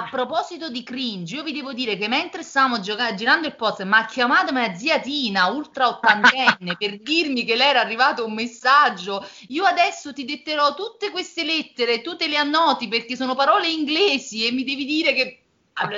a proposito di cringe, io vi devo dire che mentre stavamo gioca- girando il post, mi ha chiamato mia zia Tina, ultra ottantenne, per dirmi che le era arrivato un messaggio. Io adesso ti detterò tutte queste lettere, tu te le annoti perché sono parole inglesi e mi devi dire che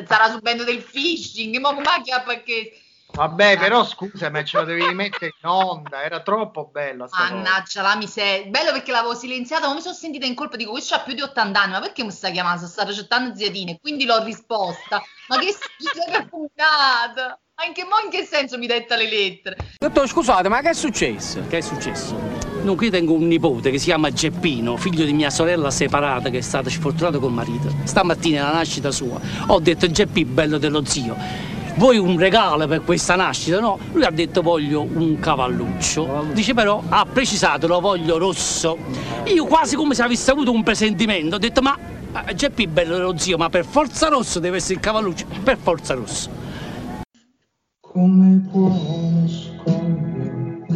sarà subendo del phishing, ma come perché Vabbè, però scusami, ce la devi mettere in onda, era troppo bella. Mannaggia la miseria. Bello perché l'avevo silenziata, ma mi sono sentita in colpa. Dico, questo ha più di 80 anni, ma perché mi sta chiamando? Sta recettando ziatine. Quindi l'ho risposta. Ma che schifo che puntata! Ma in che, mo in che senso mi detta le lettere? Dottor, scusate, ma che è successo? Che è successo? Non, qui tengo un nipote che si chiama Geppino, figlio di mia sorella separata che è stata sfortunata col marito. Stamattina, alla nascita sua, ho detto Geppi, bello dello zio vuoi un regalo per questa nascita? No, lui ha detto voglio un cavalluccio. Dice però ha precisato lo voglio rosso. Io quasi come se avessi avuto un presentimento, ho detto ma eh, Geppi bello lo zio, ma per forza rosso deve essere il cavalluccio, per forza rosso. Come può uno scoglio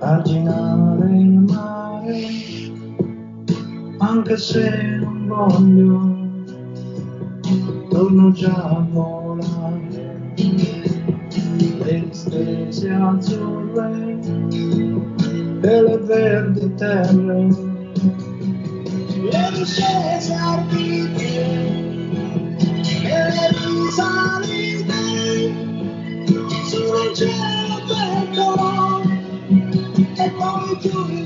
arginare il mare, anche se non voglio, torno già a voi le stesse azzurre e le verdi terre, le discese ardite e le risalite sul cielo aperto e poi giù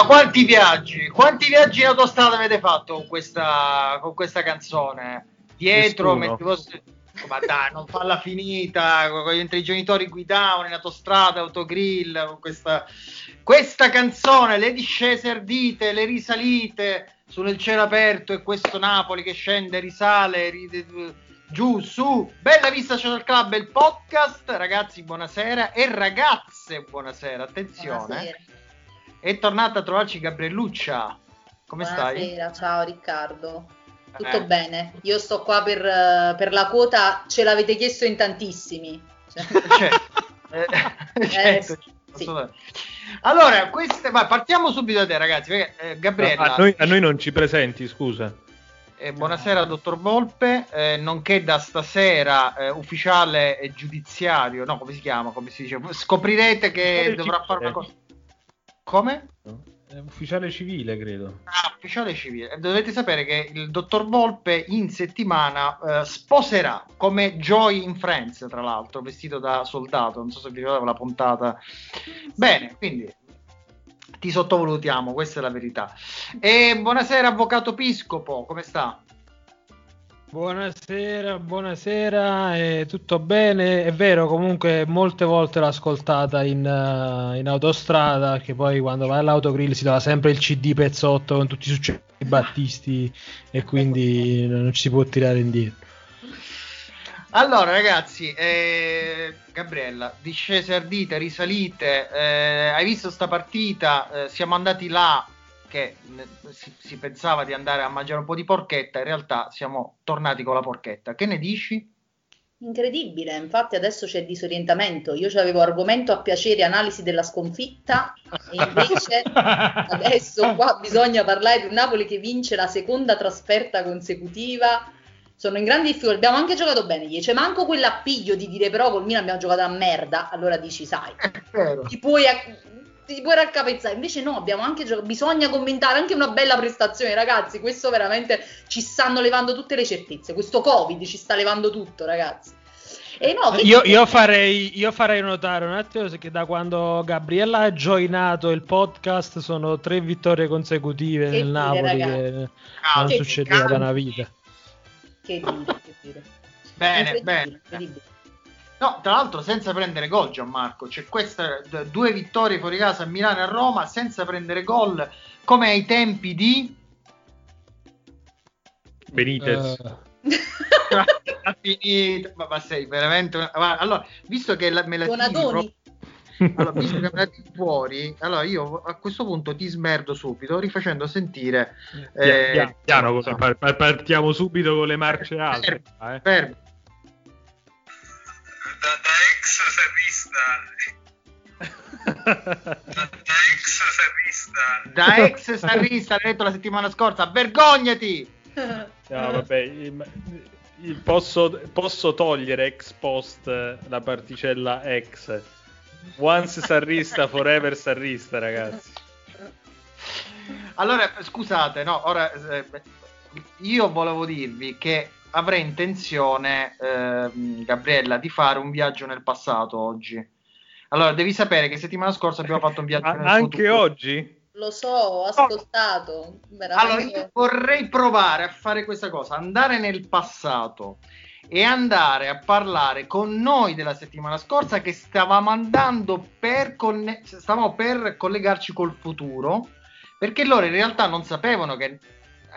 Ma quanti viaggi, quanti viaggi in autostrada avete fatto con questa, con questa canzone? Dietro, mentre fosse... Ma dai, non farla finita, mentre i genitori guidavano in autostrada, autogrill, con questa, questa canzone, le discese ardite, le risalite su nel cielo aperto e questo Napoli che scende, risale, ri, giù, su. Bella vista Social Club, il podcast. Ragazzi, buonasera. E ragazze, buonasera. Attenzione. Buonasera. È tornata a trovarci Gabrieluccia. Come Buonasera, stai? ciao Riccardo. Tutto eh. bene. Io sto qua per, uh, per, la quota, ce l'avete chiesto in tantissimi. Cioè... certo. eh, eh certo. Sì. Allora, queste, vai, partiamo subito da te, ragazzi. Perché, eh, Gabriella, a, noi, a, noi, non ci presenti, scusa. Eh, buonasera, dottor Volpe. Eh, nonché da stasera eh, ufficiale giudiziario, no, come si chiama? Come si dice? Scoprirete che dovrà fare una cosa. Come? È ufficiale civile, credo. Ah, ufficiale civile. Dovete sapere che il dottor Volpe in settimana eh, sposerà come Joy in Friends, tra l'altro, vestito da soldato. Non so se vi ricordate la puntata. Bene, quindi ti sottovalutiamo, questa è la verità. E buonasera, avvocato Piscopo, come sta? Buonasera, buonasera, eh, tutto bene? È vero, comunque molte volte l'ho ascoltata in, uh, in autostrada, che poi quando vai all'autogrill si trova sempre il CD pezzotto con tutti i successi battisti e quindi non ci si può tirare indietro. Allora ragazzi, eh, Gabriella, discese ardite, risalite, eh, hai visto sta partita? Eh, siamo andati là che si, si, pensava di andare a mangiare un po' di porchetta, in realtà siamo tornati con la porchetta. Che ne dici? Incredibile, infatti adesso c'è disorientamento. Io avevo argomento a piacere, analisi della sconfitta, e invece adesso qua bisogna parlare di un Napoli che vince la seconda trasferta consecutiva. Sono in grande difficoltà. Abbiamo anche giocato bene. Gli c'è manco quell'appiglio di dire però col Milan abbiamo giocato a merda. Allora dici, sai, ti puoi, ti puoi raccapezzare. Invece no, abbiamo anche giocato, bisogna commentare anche una bella prestazione, ragazzi. Questo veramente ci stanno levando tutte le certezze. Questo Covid ci sta levando tutto, ragazzi. No, io, io, farei, io, farei, notare un attimo che da quando Gabriella ha joinato il podcast sono tre vittorie consecutive che nel dire, Napoli che non succedeva da una vita. Che dire, che dire. Bene, bene. No, tra l'altro senza prendere gol Gianmarco, c'è queste due vittorie fuori casa a Milano e a Roma senza prendere gol come ai tempi di Benitez. Uh. ma, ma, sei veramente ma, allora, visto che la, me la tiri allora, visto che me la tiri fuori, allora io a questo punto ti smerdo subito rifacendo sentire eh, piano, piano, piano partiamo subito con le marce alte. Fermi, eh. fermi sarrista da ex sarrista da ex sarrista l'hai detto la settimana scorsa vergognati! No vabbè posso, posso togliere ex post la particella ex. Once sarrista forever sarrista ragazzi. Allora scusate no ora eh, io volevo dirvi che avrei intenzione, eh, Gabriella, di fare un viaggio nel passato oggi. Allora, devi sapere che settimana scorsa abbiamo fatto un viaggio nel passato. Anche futuro. oggi? Lo so, ho ascoltato. Veramente. Allora, io vorrei provare a fare questa cosa, andare nel passato e andare a parlare con noi della settimana scorsa che stavamo andando per, conne- stavamo per collegarci col futuro perché loro in realtà non sapevano che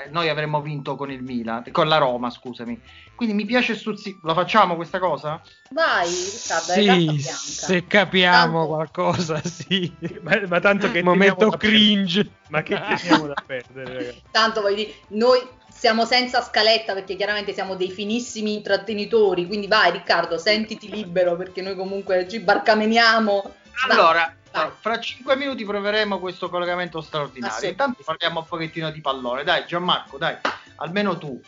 noi avremmo vinto con il Milan, con la Roma, scusami. Quindi mi piace stuzzi. Lo facciamo questa cosa? Vai, Riccardo, sì, se capiamo tanto... qualcosa, sì. Ma, ma tanto che momento cringe. Ma che teniamo da perdere, ragazzi. Tanto voglio dire, noi siamo senza scaletta perché chiaramente siamo dei finissimi intrattenitori, quindi vai Riccardo, sentiti libero perché noi comunque ci barcameniamo. Allora, allora, fra 5 minuti proveremo questo collegamento straordinario. Intanto parliamo un pochettino di pallone. Dai, Gianmarco, dai, almeno tu.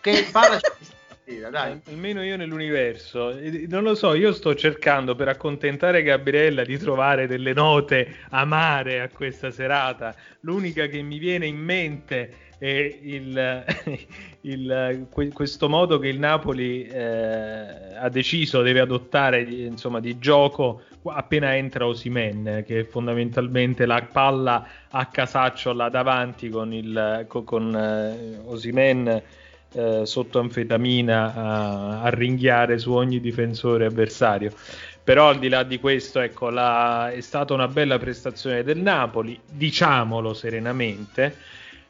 Che parlaci partita, dai. Almeno io nell'universo. Non lo so, io sto cercando per accontentare Gabriella di trovare delle note amare a questa serata. L'unica che mi viene in mente è il, il, questo modo che il Napoli eh, ha deciso, deve adottare insomma, di gioco appena entra Osimen, che è fondamentalmente la palla a casaccio là davanti con, il, con, con eh, Osimen eh, sotto anfetamina a, a, ringhiare su ogni difensore avversario. Però al di là di questo, ecco, la, è stata una bella prestazione del Napoli, diciamolo serenamente,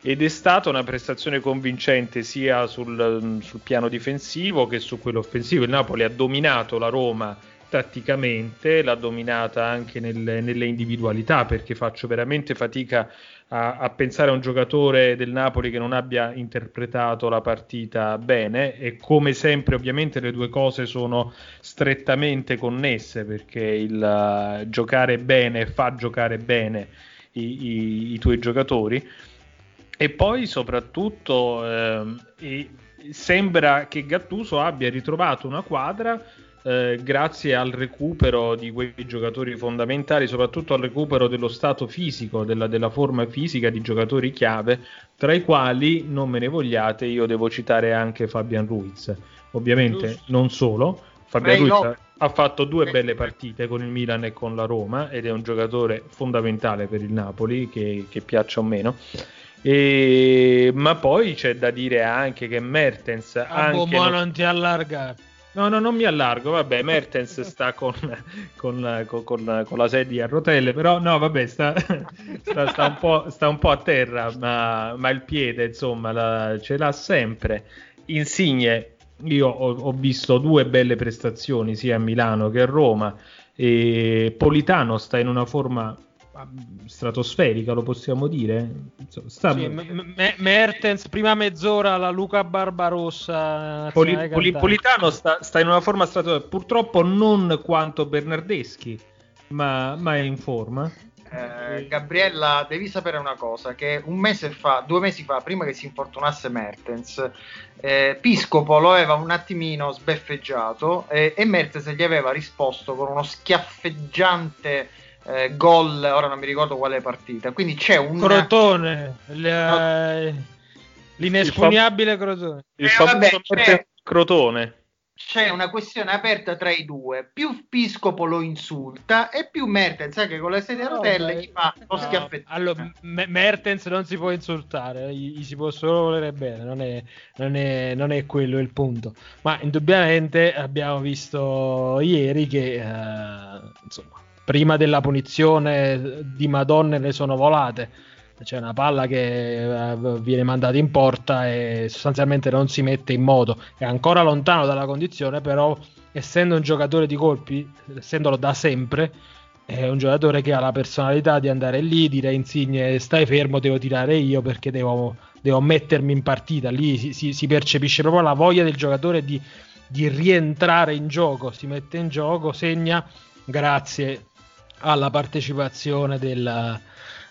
ed è stata una prestazione convincente sia sul, sul piano difensivo che su quello offensivo. Il Napoli ha dominato la Roma tatticamente, l'ha dominata anche nelle, nelle individualità, perché faccio veramente fatica a, a, pensare a un giocatore del Napoli che non abbia interpretato la partita bene e come sempre ovviamente le due cose sono strettamente connesse perché il uh, giocare bene fa giocare bene i, i, i tuoi giocatori. E poi soprattutto eh, sembra che Gattuso abbia ritrovato una quadra eh, grazie al recupero di quei giocatori fondamentali, soprattutto al recupero dello stato fisico, della, della, forma fisica di giocatori chiave, tra i quali, non me ne vogliate, io devo citare anche Fabian Ruiz. Ovviamente Giusto. non solo, Fabian Ruiz no. ha fatto due belle partite con il Milan e con la Roma ed è un giocatore fondamentale per il Napoli, che, che piaccia o meno. E, ma poi c'è da dire anche che Mertens anche boh, non... non ti allargare No, no, non mi allargo, vabbè, Mertens sta con, con, con, con, la sedia a rotelle, però no, vabbè, sta, sta, sta, un, sta un, po', a terra, ma, ma il piede, insomma, la, ce l'ha sempre. Insigne, io ho, ho, visto due belle prestazioni sia a Milano che a Roma, e Politano sta in una forma stratosferica, lo possiamo dire. Sta... Sì, m- m- Mertens, prima mezz'ora la Luca Barbarossa. Poli- Poli- Politano sta, sta, in una forma stratosferica, purtroppo non quanto Bernardeschi, ma, ma è in forma. Eh, Gabriella, devi sapere una cosa: che un mese fa, due mesi fa, prima che si infortunasse Mertens, eh, Piscopo lo aveva un attimino sbeffeggiato eh, e Mertens gli aveva risposto con uno schiaffeggiante eh, gol, ora non mi ricordo quale partita. Quindi c'è un Crotone, le, no. l'inespugnabile il fam- Crotone. Il eh, famoso vabbè, Crotone. C'è una questione aperta tra i due. Più Piscopo lo insulta e più Mertens, sai che con le sedie a rotelle no, gli fa lo no. schiaffettino. Allora, M- Mertens non si può insultare, gli, gli si può solo volere bene, non è, non, è, non è, quello il punto. Ma indubbiamente abbiamo visto ieri che, eh, insomma, prima della punizione di Madonne ne sono volate. C'è una palla che eh, viene mandata in porta e sostanzialmente non si mette in moto. È ancora lontano dalla condizione, però essendo un giocatore di colpi, essendolo da sempre, è un giocatore che ha la personalità di andare lì, dire Insigne stai fermo, devo tirare io perché devo, devo mettermi in partita. Lì si, si, si, percepisce proprio la voglia del giocatore di di rientrare in gioco, si mette in gioco, segna grazie alla partecipazione del,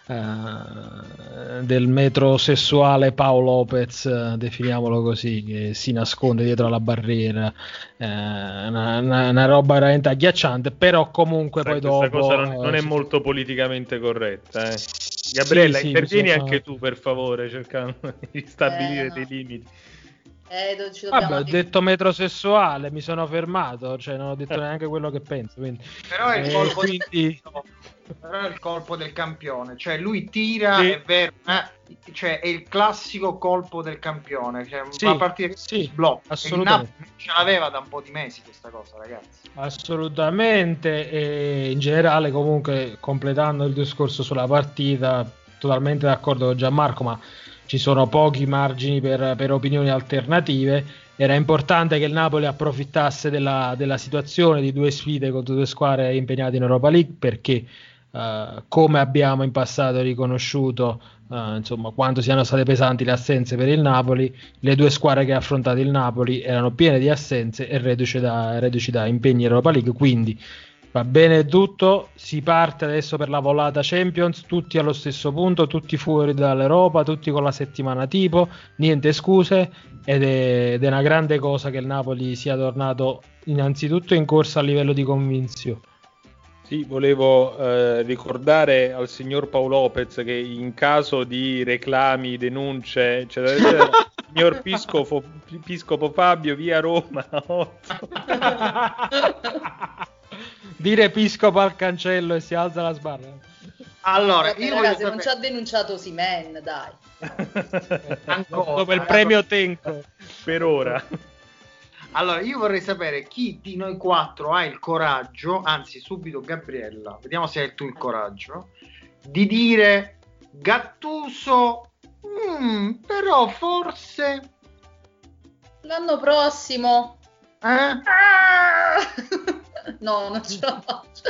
uh, del metrosessuale Paolo Lopez, definiamolo così, che si nasconde dietro alla barriera, uh, una, una, una, roba veramente agghiacciante, però comunque Sai, poi dopo... Questa cosa non, non è molto politicamente corretta. Eh. Gabriella, sì, intervieni sì, anche tu per favore, cercando di stabilire eh, no. dei limiti. Eh, Vabbè, ho detto metrosessuale, mi sono fermato, cioè non ho detto neanche quello che penso. Quindi. Però è il, Eh, colpo quindi- del, però è il colpo del campione, cioè lui tira, Sì. è vero, eh, cioè è il classico colpo del campione, cioè Sì, una partita che sì, si blocca. assolutamente. Il Napoli ce l'aveva da un po' di mesi questa cosa, ragazzi. Assolutamente, e in generale comunque completando il discorso sulla partita, totalmente d'accordo con Gianmarco, ma ci sono pochi margini per, per opinioni alternative. Era importante che il Napoli approfittasse della, della situazione di due sfide contro due squadre impegnate in Europa League perché eh, come abbiamo in passato riconosciuto eh, insomma, quanto siano state pesanti le assenze per il Napoli, le due squadre che ha affrontato il Napoli erano piene di assenze e reduci da, reduci da impegni in Europa League, quindi va bene tutto, si parte adesso per la volata Champions, tutti allo stesso punto, tutti fuori dall'Europa, tutti con la settimana tipo, niente scuse ed è, ed è una grande cosa che il Napoli sia tornato innanzitutto in corsa a livello di convinzione. Sì, volevo eh, ricordare al signor Paolo Lopez che in caso di reclami, denunce, eccetera, eccetera, signor Piscopo, Piscopo Fabio, via Roma 8. Dire episcopo al cancello e si alza la sbarra. Allora, Vabbè, io ragazzi, non ci ha denunciato Simen, dai. Ancora, Dopo il premio Tenco. per ora. allora, io vorrei sapere chi di noi quattro ha il coraggio, anzi subito Gabriella, vediamo se hai tu il coraggio, di dire Gattuso, "Mm, però forse... L'anno prossimo. Eh? Ah! No, non ce la faccio.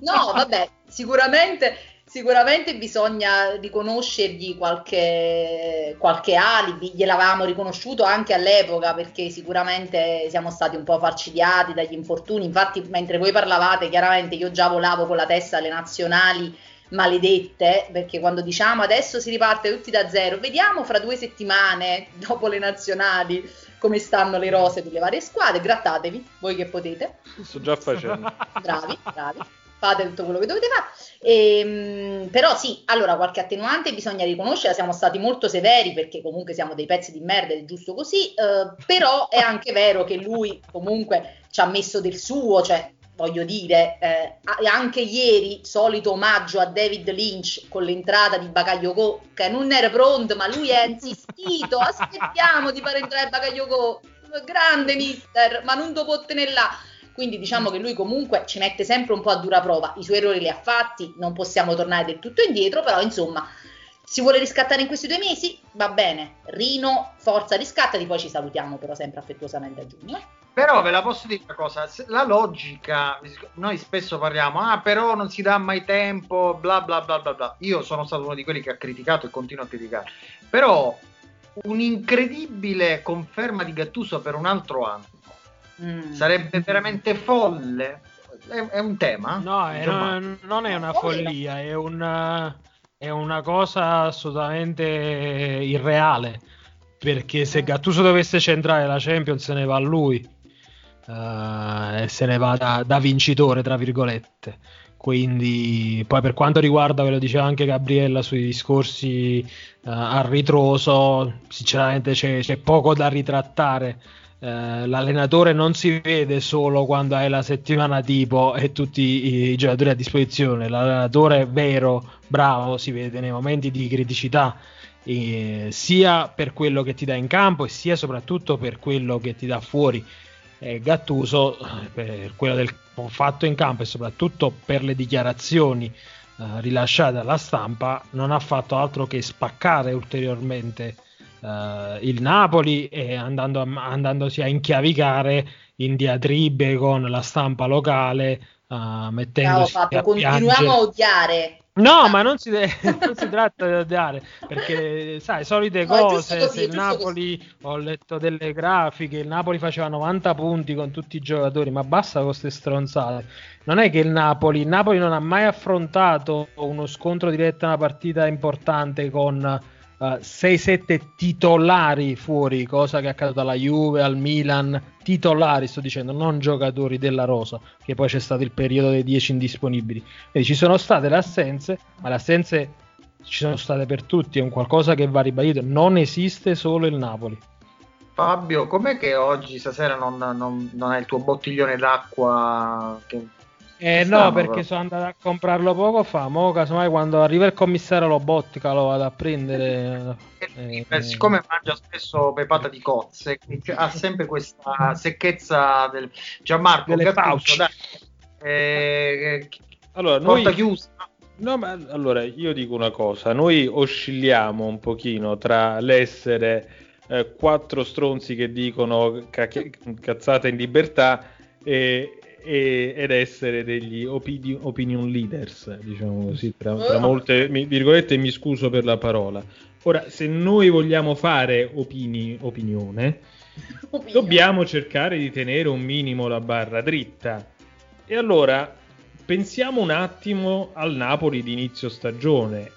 No, vabbè, sicuramente, sicuramente bisogna riconoscergli qualche, qualche alibi, gliel'avevamo riconosciuto anche all'epoca perché sicuramente siamo stati un po' farcidiati dagli infortuni, infatti mentre voi parlavate chiaramente io già volavo con la testa alle nazionali maledette perché quando diciamo adesso si riparte tutti da zero, vediamo fra due settimane dopo le nazionali come stanno le rose delle varie squadre, grattatevi voi che potete Sto già facendo. bravi, bravi, fate tutto quello che dovete fare. Ehm, però sì, allora qualche attenuante bisogna riconoscere, siamo stati molto severi perché comunque siamo dei pezzi di merda ed è giusto così, eh, però è anche vero che lui comunque ci ha messo del suo, cioè voglio dire, eh, anche ieri solito omaggio a David Lynch con l'entrata di Bakayoko che non era pronto, ma lui ha insistito, aspettiamo di far entrare Bakayoko, grande mister, ma non dopo ottenere là. Quindi diciamo che lui comunque ci mette sempre un po' a dura prova, i suoi errori li ha fatti, non possiamo tornare del tutto indietro, però insomma si vuole riscattare in questi due mesi? Va bene, Rino, forza riscattati, poi ci salutiamo però sempre affettuosamente a giugno. Però ve la posso dire una cosa, la logica, noi spesso parliamo, ah però non si dà mai tempo, bla bla bla bla bla. Io sono stato uno di quelli che ha criticato e continuo a criticare. Però un'incredibile conferma di Gattuso per un altro anno Mm. sarebbe veramente folle. È, è un tema? No, è- Insomma, non, non è una follia, è una, è una cosa assolutamente irreale. Perché se Gattuso dovesse centrare la Champions, se ne va a lui e se ne va da, da vincitore, tra virgolette. Quindi, poi per quanto riguarda, ve lo diceva anche Gabriella sui discorsi eh, a ritroso, sinceramente c'è, c'è poco da ritrattare. Eh, l'allenatore non si vede solo quando hai la settimana tipo e tutti i giocatori a disposizione. L'allenatore vero, bravo, si vede nei momenti di criticità, eh, sia per quello che ti dà in campo e sia soprattutto per quello che ti dà fuori. Eh, Gattuso, eh, per quello del fatto in campo e soprattutto per le dichiarazioni eh, rilasciate alla stampa, non ha fatto altro che spaccare ulteriormente eh, il Napoli e andando a- andandosi a inchiavicare in diatribe con la stampa locale, eh, Ciao mettendosi Fabio, a continuiamo piangere. a odiare No, ma non si, deve- non si tratta di odiare, perché sai, solite No, cose, così, se il Napoli, ho letto delle grafiche, il Napoli faceva 90 punti con tutti i giocatori, ma basta con queste stronzate. Non è che il Napoli, il Napoli non ha mai affrontato uno scontro diretto, una partita importante con eh, 6-7 titolari fuori, cosa che è accaduto alla Juve, al Milan, titolari sto dicendo, non giocatori della rosa, che poi c'è stato il periodo dei 10 indisponibili. Quindi ci sono state le assenze, ma le assenze ci sono state per tutti, è un qualcosa che va ribadito, non esiste solo il Napoli. Fabio, com'è che oggi, stasera, non, non, non hai il tuo bottiglione d'acqua? Che... Eh Strano, no, perché però. sono andato a comprarlo poco fa, mo casomai quando arriva il commissario Lobotka lo vado a prendere. eh, Eh, siccome mangia spesso pepata di cozze, ha sempre questa secchezza del Gianmarco Delle Gattuso, dai, eh, Allora, noi, porta chiusa. no, ma allora io dico una cosa: noi oscilliamo un pochino tra l'essere eh, quattro stronzi che dicono cacchia- cazzate in libertà e, e- ed essere degli opini- opinion leaders, diciamo così, tra, tra molte mi- virgolette, mi scuso per la parola. Ora, se noi vogliamo fare opini- opinione, dobbiamo cercare di tenere un minimo la barra dritta. E allora pensiamo un attimo al Napoli di inizio stagione.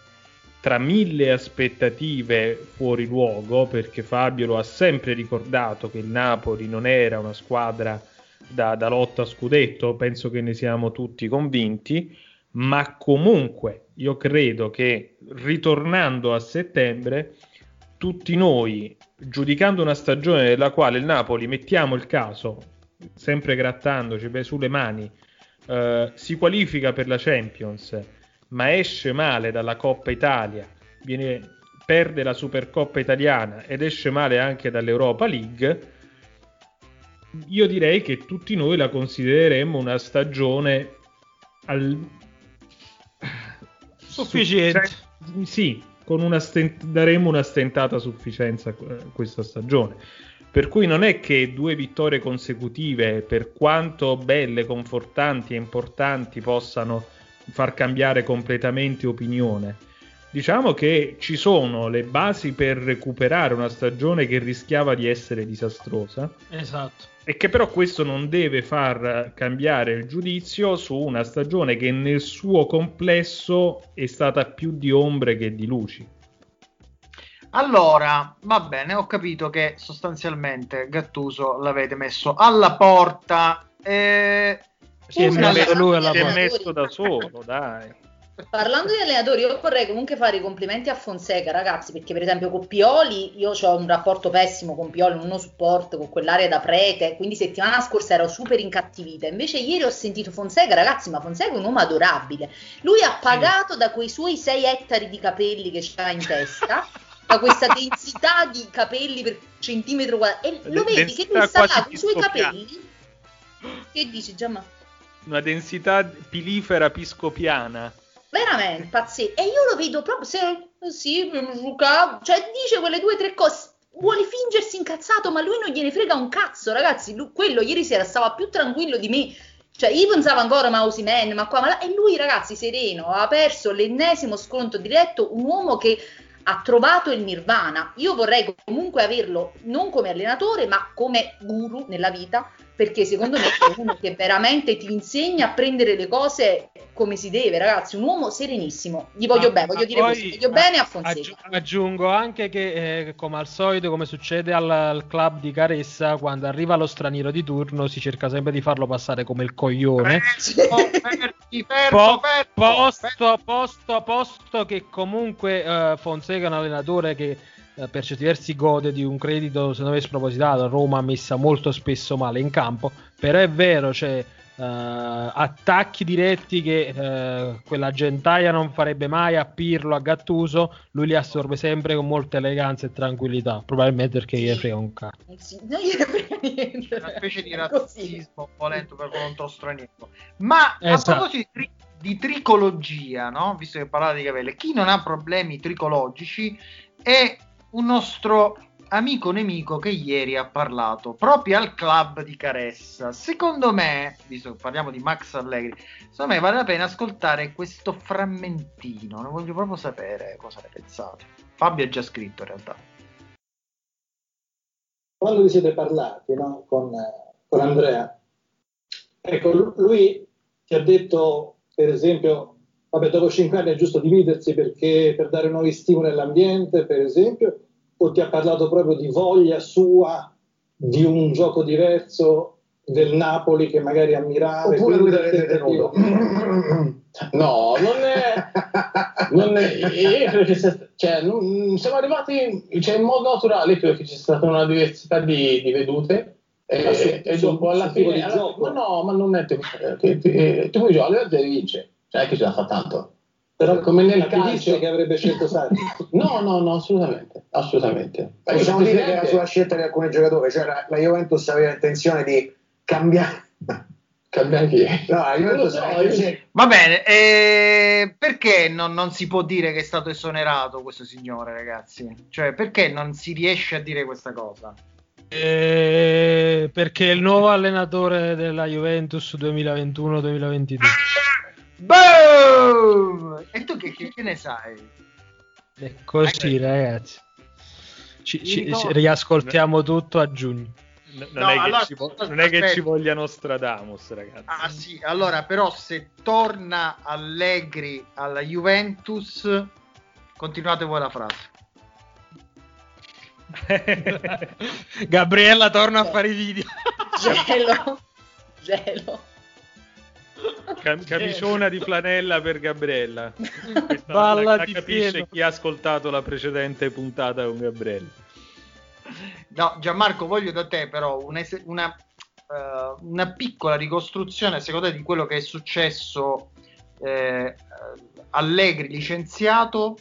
Tra mille aspettative fuori luogo, perché Fabio lo ha sempre ricordato che il Napoli non era una squadra da, da lotta a scudetto, penso che ne siamo tutti convinti, ma comunque io credo che ritornando a settembre tutti noi, giudicando una stagione nella quale il Napoli, mettiamo il caso, sempre grattandoci beh, sulle mani, eh, si qualifica per la Champions, ma esce male dalla Coppa Italia, viene- perde la Supercoppa italiana ed esce male anche dall'Europa League, io direi che tutti noi la considereremmo una stagione al... Sufficiente. Cioè, sì, con una stent- daremo una stentata sufficienza a que- questa stagione. Per cui non è che due vittorie consecutive, per quanto belle, confortanti e importanti, possano far cambiare completamente opinione. Diciamo che ci sono le basi per recuperare una stagione che rischiava di essere disastrosa Esatto. e che però questo non deve far cambiare il giudizio su una stagione che nel suo complesso è stata più di ombre che di luci. Allora, va bene, ho capito che sostanzialmente Gattuso l'avete messo alla porta. Eh, Si è messo lui alla Si è porta. messo da solo, dai. Parlando di allenatori, io vorrei comunque fare i complimenti a Fonseca, ragazzi, perché per esempio con Pioli io ho un rapporto pessimo con Pioli, non lo supporto con quell'area da prete, quindi settimana scorsa ero super incattivita. Invece ieri ho sentito Fonseca, ragazzi, ma Fonseca è un uomo adorabile. Lui ha pagato da quei suoi 6 ettari di capelli che c'ha in testa, da questa densità di capelli per centimetro quadrato, e lo vedi che lui sta là con i suoi capelli. Che dici, Giamma? Una densità pilifera piscopiana. Veramente pazzesco. E io lo vedo proprio se sì, cioè dice quelle due o tre cose. Vuole fingersi incazzato, ma lui non gliene frega un cazzo, ragazzi. Lui- quello ieri sera stava più tranquillo di me. Cioè, io pensavo ancora ma Osimhen, ma qua, ma là. E lui, ragazzi, sereno, ha perso l'ennesimo scontro diretto. Un uomo che ha trovato il nirvana. Io vorrei comunque averlo non come allenatore, ma come guru nella vita, perché secondo me è uno che veramente ti insegna a prendere le cose come si deve, ragazzi. Un uomo serenissimo. Gli voglio Ma- bene, voglio dire poi così. Voglio bene a Fonseca. aggi- aggiungo anche che, eh, come al solito, come succede al, al club di Caressa, quando arriva lo straniero di turno si cerca sempre di farlo passare come il coglione. fermo, fermi, fermo, Po- fermo, posto, posto, posto che comunque eh, Fonseca è un allenatore che eh, per certi versi gode di un credito secondo me spropositato. Roma ha messa molto spesso male in campo, però è vero, c'è eh, attacchi diretti che eh, quella gentaia non farebbe mai a Pirlo, a Gattuso, lui li assorbe sempre con molta eleganza e tranquillità, probabilmente perché gli frega un cazzo. Sì, non gliene frega niente. una specie di razzismo volendo per contro straniero. Ma Esatto. a proposito di, tri- di tricologia, no? visto che parlate di capelli, chi non ha problemi tricologici è un nostro amico nemico che ieri ha parlato proprio al club di Caressa. Secondo me, visto che parliamo di Max Allegri, secondo me vale la pena ascoltare questo frammentino. Ne voglio proprio sapere cosa ne pensate. Fabio ha già scritto in realtà. Quando vi siete parlati no, con, con Andrea, ecco, lui ti ha detto, per esempio, vabbè, dopo cinque anni è giusto dividersi perché per dare nuovi stimoli all'ambiente, per esempio, o ti ha parlato proprio di voglia sua di un gioco diverso del Napoli che magari ammirava? Oppure lui l'avete tenuto? No, non è. Non è io credo che sia, cioè, non, siamo arrivati cioè, in modo naturale, credo che ci sia stata una diversità di, di vedute. E, su, e su, dopo alla fine. alla- ma no, ma non è di gioco, la Juventus vince, cioè che ce la fa tanto. Però come nel calcio- che avrebbe scelto Sarri. No, no, no, assolutamente, assolutamente. Ma possiamo dire che era Presidente- sulla scelta di alcuni giocatori, cioè la, la Juventus aveva intenzione di cambiare. Cambia chi? No, lo Juventus so, io- Va bene, e perché non, non si può dire che è stato esonerato questo signore, ragazzi? Cioè, perché non si riesce a dire questa cosa? Eh, perché è il nuovo allenatore della Juventus 2021-2022. Boom! E tu che, che- che ne sai? È così, ragazzi. Ci, ci- ricordo- ci riascoltiamo tutto a giugno. N- non, No, è che allora, ci vo- non è che ci voglia Nostradamus, ragazzi. Ah sì, allora però se torna Allegri alla Juventus, continuate voi la frase. Gabriella torna a fare i video. Gelo. Gelo. Cam- camiciona di flanella per Gabriella. Questa Balla la, capisce pieno. chi ha ascoltato la precedente puntata con Gabriella. No, Gianmarco, voglio da te però un es- una, eh, una piccola ricostruzione, secondo te, di quello che è successo eh, Allegri licenziato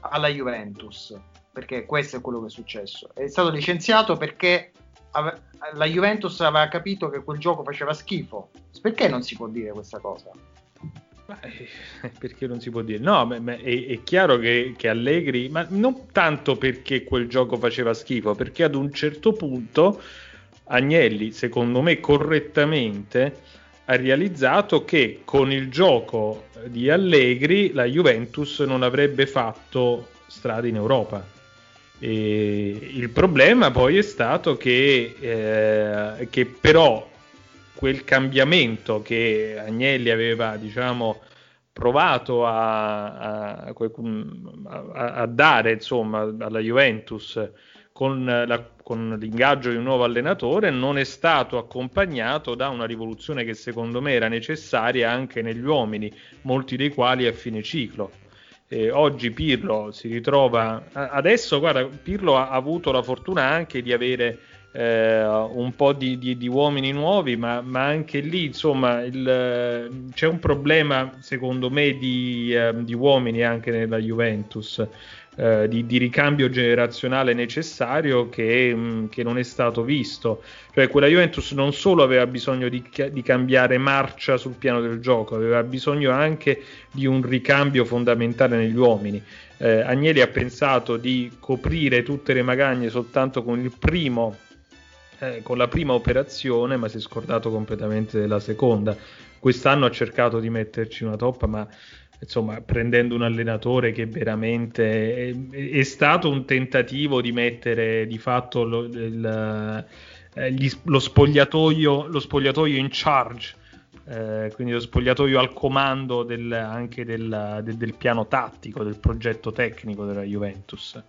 alla Juventus, perché questo è quello che è successo. È stato licenziato perché la Juventus aveva capito che quel gioco faceva schifo. Perché non si può dire questa cosa? Perché non si può dire? No, ma- ma è, è chiaro che, che Allegri, ma non tanto perché quel gioco faceva schifo, perché ad un certo punto Agnelli, secondo me correttamente, ha realizzato che con il gioco di Allegri la Juventus non avrebbe fatto strada in Europa. E il problema poi è stato che, eh, che però quel cambiamento che Agnelli aveva, diciamo, provato a, a- a- a dare insomma, alla Juventus con, la- con l'ingaggio di un nuovo allenatore non è stato accompagnato da una rivoluzione che secondo me era necessaria anche negli uomini, molti dei quali a fine ciclo. Eh, oggi Pirlo si ritrova adesso guarda Pirlo ha avuto la fortuna anche di avere eh, un po' di, di- di uomini nuovi ma, ma anche lì insomma il, c'è un problema secondo me di, eh, di uomini anche nella Juventus eh, di, di ricambio generazionale necessario che, mh, che non è stato visto cioè quella Juventus non solo aveva bisogno di, di cambiare marcia sul piano del gioco aveva bisogno anche di un ricambio fondamentale negli uomini. Eh, Agnelli ha pensato di coprire tutte le magagne soltanto con il primo eh, con la prima operazione, ma si è scordato completamente della seconda. Quest'anno ha cercato di metterci una toppa, ma insomma, prendendo un allenatore che veramente è, è stato un tentativo di mettere di fatto lo, il, eh, gli- lo spogliatoio, lo spogliatoio in charge eh, quindi lo spogliatoio al comando del- anche del, del- del piano tattico, del progetto tecnico della Juventus.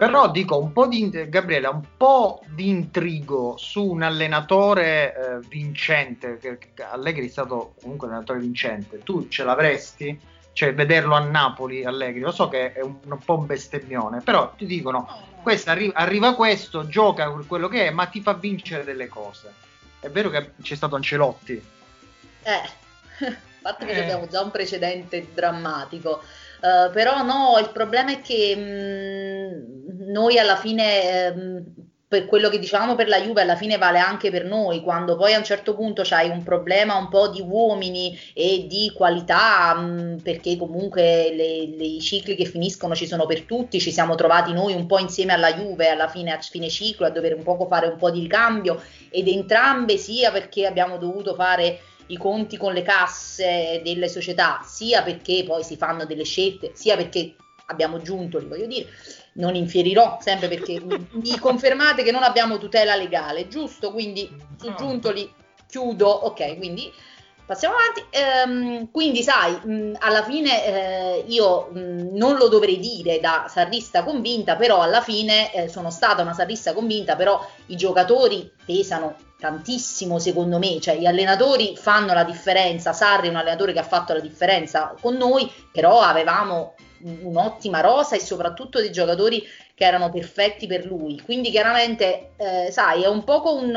Però dico un po' di Gabriele, un po' di intrigo su un allenatore eh, vincente, che Allegri è stato comunque un allenatore vincente, tu ce l'avresti? Cioè vederlo a Napoli Allegri, lo so che è un, un po' un bestemmione, però ti dicono, questo arri- arriva questo, gioca quello che è, ma ti fa vincere delle cose. È vero che c'è stato Ancelotti, Eh, a parte che Eh. abbiamo già un precedente drammatico, eh, però no, il problema è che mh, noi alla fine, ehm, per quello che dicevamo per la Juve alla fine vale anche per noi, quando poi a un certo punto c'hai un problema un po' di uomini e di qualità, mh, perché comunque i cicli che finiscono ci sono per tutti, ci siamo trovati noi un po' insieme alla Juve alla fine, a fine ciclo a dover un po' fare un po' di ricambio ed entrambe sia perché abbiamo dovuto fare i conti con le casse delle società, sia perché poi si fanno delle scelte, sia perché abbiamo giunto, li voglio dire, non infierirò sempre perché mi confermate che non abbiamo tutela legale, giusto? Quindi su Giuntoli chiudo, ok, quindi passiamo avanti. Ehm, quindi sai, mh, alla fine eh, io mh, non lo dovrei dire da sarrista convinta, però alla fine eh, sono stata una sarrista convinta, però i giocatori pesano tantissimo secondo me, cioè gli allenatori fanno la differenza, Sarri è un allenatore che ha fatto la differenza con noi, però avevamo un'ottima rosa e soprattutto dei giocatori che erano perfetti per lui. Quindi chiaramente, eh, sai, è un poco un,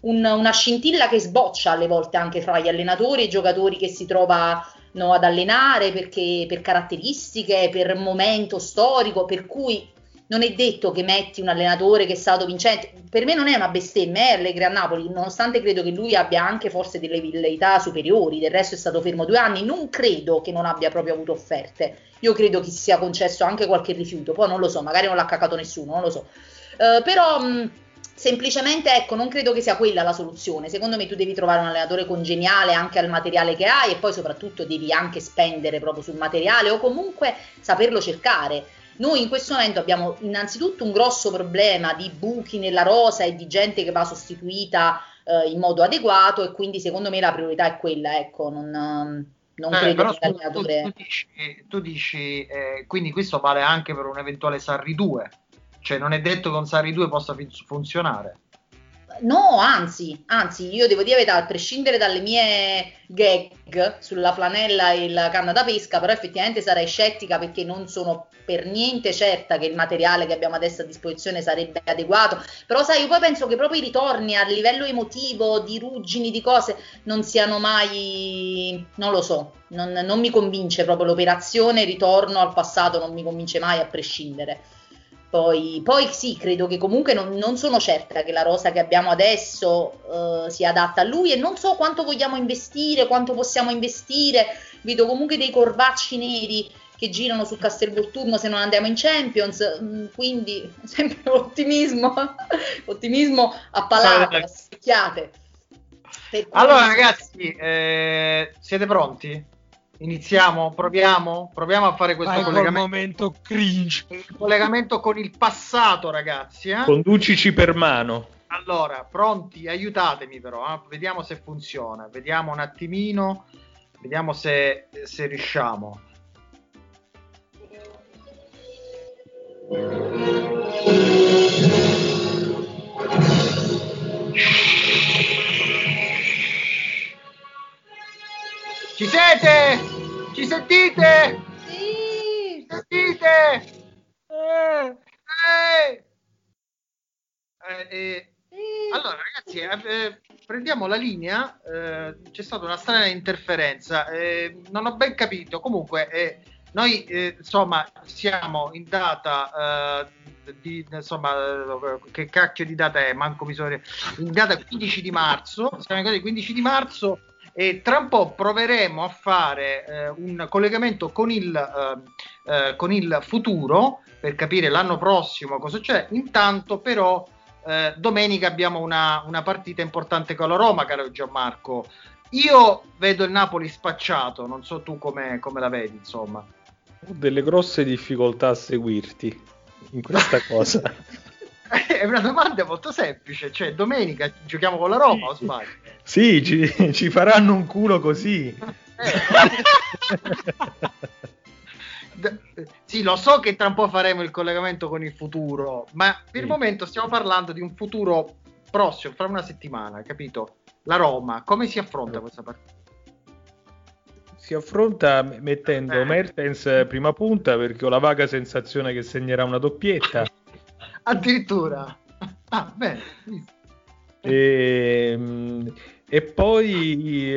un, una scintilla che sboccia alle volte anche fra gli allenatori e i giocatori che si trovano ad allenare perché, per caratteristiche, per momento storico, per cui non è detto che metti un allenatore che è stato vincente. Per me non è una bestemmia, è Allegri a Napoli, nonostante credo che lui abbia anche forse delle velleità superiori, del resto è stato fermo due anni, non credo che non abbia proprio avuto offerte. Io credo che si sia concesso anche qualche rifiuto, poi non lo so, magari non l'ha cacato nessuno, non lo so. Uh, però mh, semplicemente ecco, non credo che sia quella la soluzione. Secondo me tu devi trovare un allenatore congeniale anche al materiale che hai e poi soprattutto devi anche spendere proprio sul materiale o comunque saperlo cercare noi in questo momento abbiamo innanzitutto un grosso problema di buchi nella rosa e di gente che va sostituita eh, in modo adeguato e quindi secondo me la priorità è quella, ecco, non, non eh, credo che l'allenatore... Tu, tu dici, tu dici eh, quindi questo vale anche per un eventuale Sarri 2, cioè non è detto che un Sarri 2 possa funzionare. No, anzi, anzi, io devo dire, a prescindere dalle mie gag sulla flanella e la canna da pesca, però effettivamente sarei scettica perché non sono per niente certa che il materiale che abbiamo adesso a disposizione sarebbe adeguato. Però sai, io poi penso che proprio i ritorni a livello emotivo, di ruggini, di cose, non siano mai, non lo so, non, non mi convince proprio l'operazione ritorno al passato, non mi convince mai a prescindere. Poi, poi, sì, credo che comunque non, non, sono certa che la rosa che abbiamo adesso uh, sia adatta a lui e non so quanto vogliamo investire, quanto possiamo investire. Vedo comunque dei corvacci neri che girano su Castelvolturno se non andiamo in Champions, mm, quindi sempre ottimismo, ottimismo a palate, a. Allora ragazzi, eh, siete pronti? Iniziamo, proviamo, proviamo a fare questo Vai collegamento. momento cringe. Il collegamento con il passato, ragazzi. Eh? Conducici per mano. Allora, pronti? Aiutatemi però, eh? vediamo se funziona. Vediamo un attimino, vediamo se, se riusciamo. Ci siete? Ci sentite? Sì. Sentite? Eh. Eh. Eh, sì. Allora ragazzi, eh, eh, prendiamo la linea, eh, c'è stata una strana interferenza, non ho ben capito, comunque noi insomma siamo in data di, insomma, che cacchio di data è? Manco mi sono... In data 15 di marzo, siamo in data 15 di marzo e tra un po' proveremo a fare eh, un collegamento con il, eh, eh, con il, futuro per capire l'anno prossimo cosa c'è. Intanto però eh, domenica abbiamo una, una, partita importante con la Roma, caro Gianmarco. Io vedo il Napoli spacciato, non so tu come, come la vedi, insomma. Ho delle grosse difficoltà a seguirti in questa cosa. È una domanda molto semplice, cioè domenica giochiamo con la Roma o sbaglio? Sì, ci, ci faranno un culo così. Eh. sì, lo so che tra un po' faremo il collegamento con il futuro, ma per il momento stiamo parlando di un futuro prossimo, fra una settimana, capito? La Roma, come si affronta questa partita? Si affronta mettendo eh. Mertens prima punta perché ho la vaga sensazione che segnerà una doppietta. Addirittura. Ah, bene. E, ehm, e poi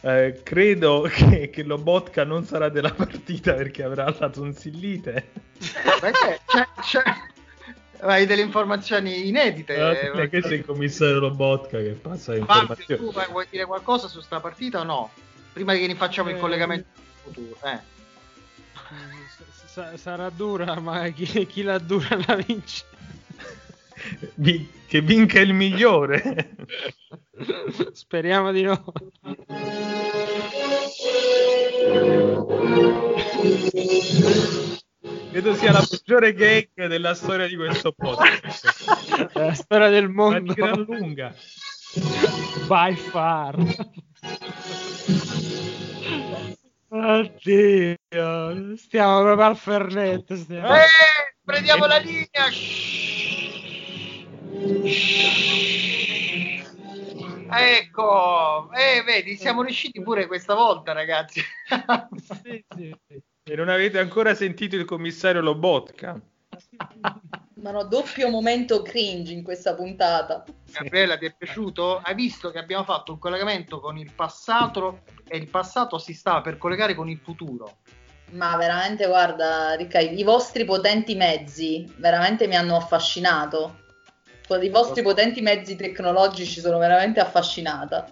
eh, credo che, che Lobotka non sarà della partita perché avrà la tonsillite. Beh, c'è, c'è, Hai delle informazioni inedite. Eh, non è che sei il commissario Lobotka che passa Fabio, informazioni. tu vuoi dire qualcosa su sta partita o no? Prima che ne facciamo il Eh, collegamento futuro. Eh. Sa- sarà dura, ma chi, chi la dura la vince. Vi- che vinca il migliore. Speriamo di no. Credo sia la peggiore gag della storia di questo podcast. La storia del Ma mondo. di gran lunga. By far. Oddio, stiamo proprio al fernet. Stiamo. Eh, prendiamo la linea. Ecco, eh, vedi, siamo riusciti pure questa volta, ragazzi. Sì, sì. E non avete ancora sentito il commissario Lobotka. Ma no, doppio momento cringe in questa puntata. Gabriella, ti è piaciuto? Hai visto che abbiamo fatto un collegamento con il passato e il passato si stava per collegare con il futuro. Ma veramente, guarda, Ricca, i vostri potenti mezzi veramente mi hanno affascinato. I vostri potenti mezzi tecnologici sono veramente affascinata.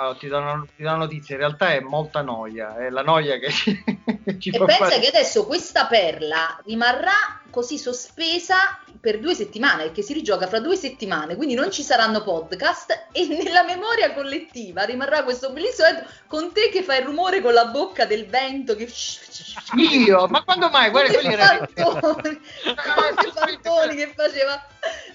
Allora, ti do una, ti do una notizia, in realtà è molta noia, è la noia che ci, che ci E pensa fare- che adesso questa perla rimarrà così sospesa per due settimane, perché si rigioca fra due settimane, quindi non ci saranno podcast e nella memoria collettiva rimarrà questo bellissimo evento con te che fai il rumore con la bocca del vento che... Io, ma quando mai? Guarda, quelli erano... Fantoni, Fantoni che faceva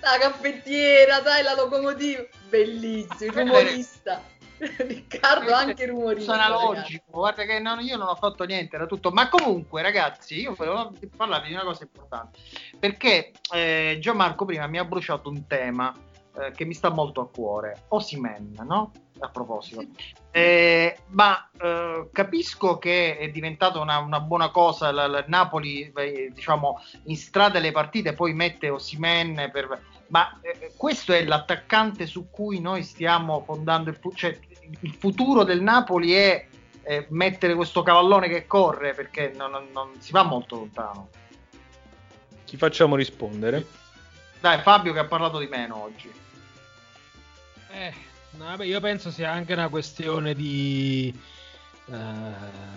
la caffettiera, sai, la locomotiva, bellissimo, il rumorista. Riccardo anche rumorista. Sono ragazzi. logico, guarda che non- io non ho fatto niente, era tutto. Ma comunque, ragazzi, io volevo parlarvi di una cosa importante. Perché eh, Gianmarco prima mi ha bruciato un tema eh, che mi sta molto a cuore. Osimen, no? A proposito. Eh, ma eh, capisco che è diventata una, una buona cosa la, la- Napoli, eh, diciamo, in strada le partite, poi mette Osimen per... Ma eh, questo è l'attaccante su cui noi stiamo fondando il, cioè, il futuro del Napoli è eh, mettere questo cavallone che corre perché non, non- non si va molto lontano. Chi facciamo rispondere? Dai, Fabio che ha parlato di meno oggi. Eh, no, vabbè, io penso sia anche una questione di eh,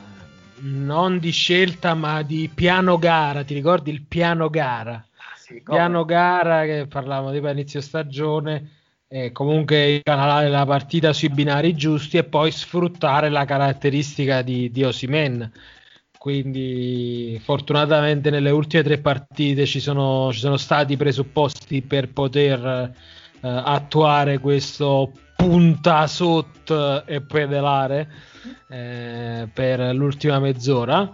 non di scelta, ma di piano gara. Ti ricordi il piano gara? Sì, come? Piano gara che parlavamo di inizio stagione. E comunque incanalare la partita sui binari giusti e poi sfruttare la caratteristica di, di Osimen. Quindi, fortunatamente, nelle ultime tre partite ci sono, ci sono stati i presupposti per poter eh, attuare questo punta sotto e pedalare eh, per l'ultima mezz'ora.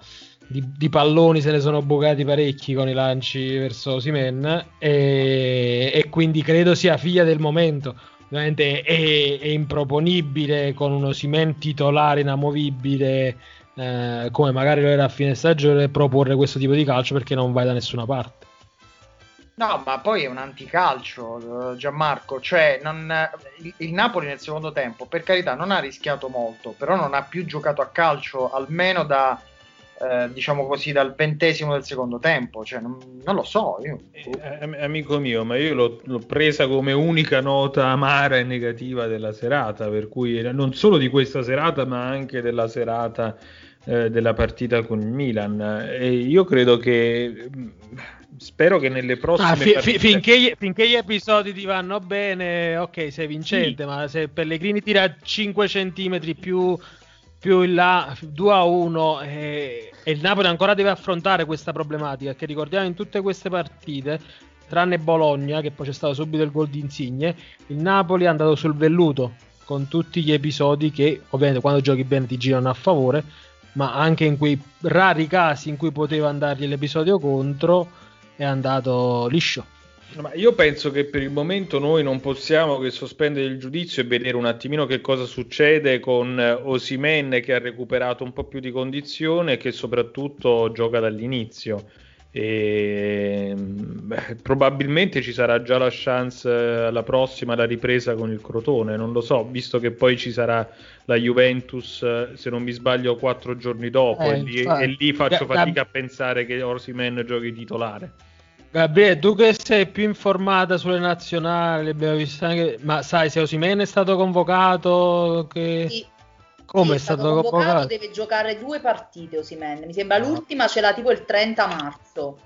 Di, di palloni se ne sono bucati parecchi con i lanci verso Simen e, e quindi credo sia figlia del momento. Ovviamente è, è improponibile con uno Simen titolare inamovibile eh, come magari lo era a fine stagione proporre questo tipo di calcio perché non vai da nessuna parte. No, ma poi è un anticalcio, eh, Gianmarco. Cioè, non- il, il Napoli nel secondo tempo, per carità, non ha rischiato molto, però non ha più giocato a calcio almeno da, eh, diciamo così, dal ventesimo del secondo tempo. Cioè, non, non lo so. Io, Eh, am- amico mio, ma io l'ho, l'ho presa come unica nota amara e negativa della serata, per cui era non solo di questa serata, ma anche della serata eh, della partita con il Milan. E io credo che mh, spero che nelle prossime Ah, fi- fi- partite- finché, gli, finché gli episodi ti vanno bene, ok, sei vincente, Sì. ma se Pellegrini tira 5 centimetri più, più in là, 2 a 1, e, e il Napoli ancora deve affrontare questa problematica, che ricordiamo in tutte queste partite, tranne Bologna, che poi c'è stato subito il gol di Insigne, il Napoli è andato sul velluto, con tutti gli episodi che, ovviamente, quando giochi bene ti girano a favore, ma anche in quei rari casi in cui poteva andargli l'episodio contro, è andato liscio. Ma io penso che per il momento noi non possiamo che sospendere il giudizio e vedere un attimino che cosa succede con eh, Osimen che ha recuperato un po' più di condizione e che soprattutto gioca dall'inizio. E, beh, probabilmente ci sarà già la chance eh, alla prossima, la ripresa con il Crotone, non lo so, visto che poi ci sarà la Juventus, eh, se non mi sbaglio, quattro giorni dopo Eh, e, lì, e lì faccio fatica a pensare che Osimen giochi titolare. Gabriele, tu che sei più informata sulle nazionali, abbiamo visto anche... ma sai se Osimene è stato convocato? Che... Sì. Come Sì, è stato, convocato? Deve giocare due partite Osimhen. Mi sembra l'ultima ce l'ha tipo il 30 marzo.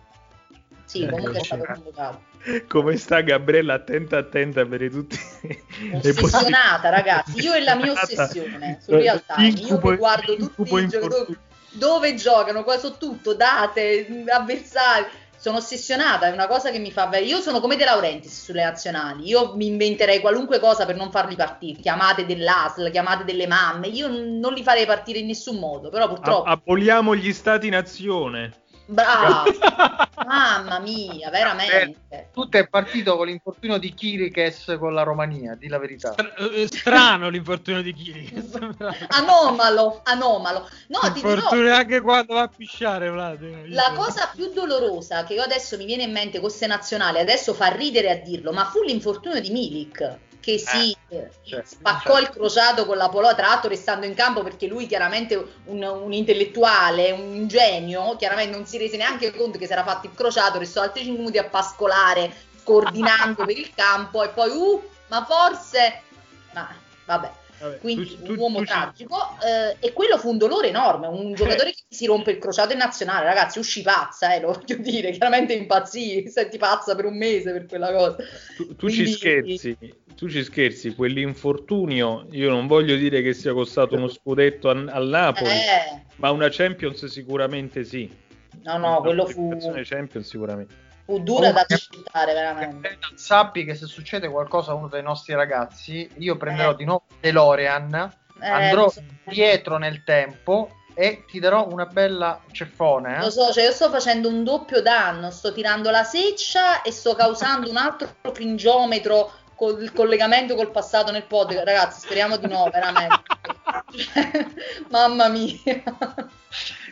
Sì, Eh, comunque è sì. stato convocato. Come sta Gabriella? Attenta, attenta per tutti. Ossessionata, ragazzi. Io e la mia ossessione su Real Time. Io Incubo- che guardo tutti incubo i giocatori dove giocano, qua su tutto, date, avversari. Sono ossessionata, è una cosa che mi fa. Io sono come De Laurentiis sulle nazionali. Io mi inventerei qualunque cosa per non farli partire. Chiamate dell'ASL, chiamate delle mamme. Io non li farei partire in nessun modo. Però A- purtroppo. aboliamo gli stati nazione. Bravo! Mamma mia, veramente. Tutto è partito con l'infortunio di Kirikes con la Romania, di la verità. Eh, strano l'infortunio di Chiri. Anomalo, anomalo. No, ti dirò. Infortunio anche quando va a pisciare, Vlad. La cosa più dolorosa che io adesso mi viene in mente con queste nazionali, adesso fa ridere a dirlo, ma fu l'infortunio di Milik che si eh, certo, spaccò certo. il crociato con la Polonia, tra l'altro restando in campo perché lui chiaramente un, un intellettuale, un genio, chiaramente non si rese neanche conto che si era fatto il crociato, restò altri 5 minuti a pascolare, coordinando per il campo e poi, uh, ma forse... Ma vabbè. Vabbè, Quindi tu- tu- un uomo tu tragico eh, e quello fu un dolore enorme, un giocatore che si rompe il crociato in nazionale, ragazzi, uscì pazza, eh, lo voglio dire, chiaramente impazzì, senti pazza per un mese per quella cosa. Tu, tu ci Quindi- scherzi, tu ci scherzi, quell'infortunio io non voglio dire che sia costato uno scudetto a- al Napoli, Eh, ma una Champions sicuramente sì. no, no, quello fu, Champions sicuramente. Fu dura da accettare veramente. Sappi che se succede qualcosa a uno dei nostri ragazzi, io prenderò Eh. di nuovo DeLorean, Eh, andrò so. dietro nel tempo e ti darò una bella ceffone. eh. Lo so, cioè io sto facendo un doppio danno, sto tirando la seccia e sto causando un altro cringiometro col collegamento col passato nel podcast. Ragazzi, speriamo di no, veramente. Mamma mia.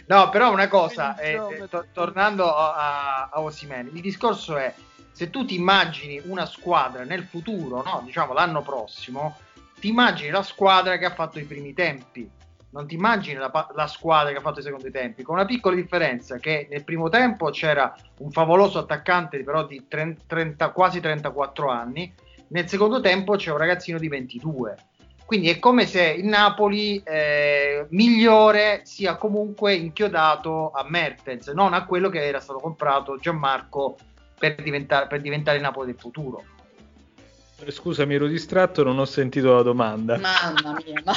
No, però una cosa, eh, eh, to- tornando a, a, Osimhen, il discorso è se tu ti immagini una squadra nel futuro, no, diciamo l'anno prossimo, ti immagini la squadra che ha fatto i primi tempi, non ti immagini la, la squadra che ha fatto i secondi tempi, con una piccola differenza che nel primo tempo c'era un favoloso attaccante però di 30 30 quasi 34 anni, nel secondo tempo c'è un ragazzino di 22. Quindi è come se il Napoli eh, migliore sia comunque inchiodato a Mertens, non a quello che era stato comprato Gianmarco per diventare, per diventare il Napoli del futuro. Eh, Scusa, mi ero distratto, non ho sentito la domanda. Mamma mia, ma,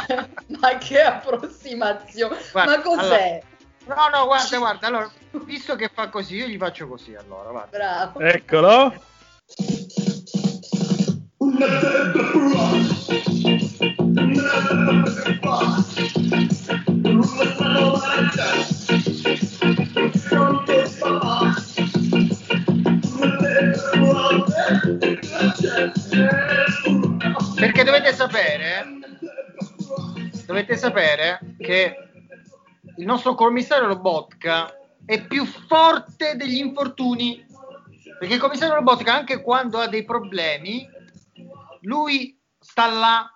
ma che approssimazione. Guarda, ma cos'è? No, no, guarda, guarda, allora, visto che fa così, io gli faccio così, allora, guarda. Bravo. Eccolo. Dovete sapere che il nostro commissario Lobotka è più forte degli infortuni. Perché il commissario Lobotka, anche quando ha dei problemi, lui sta là,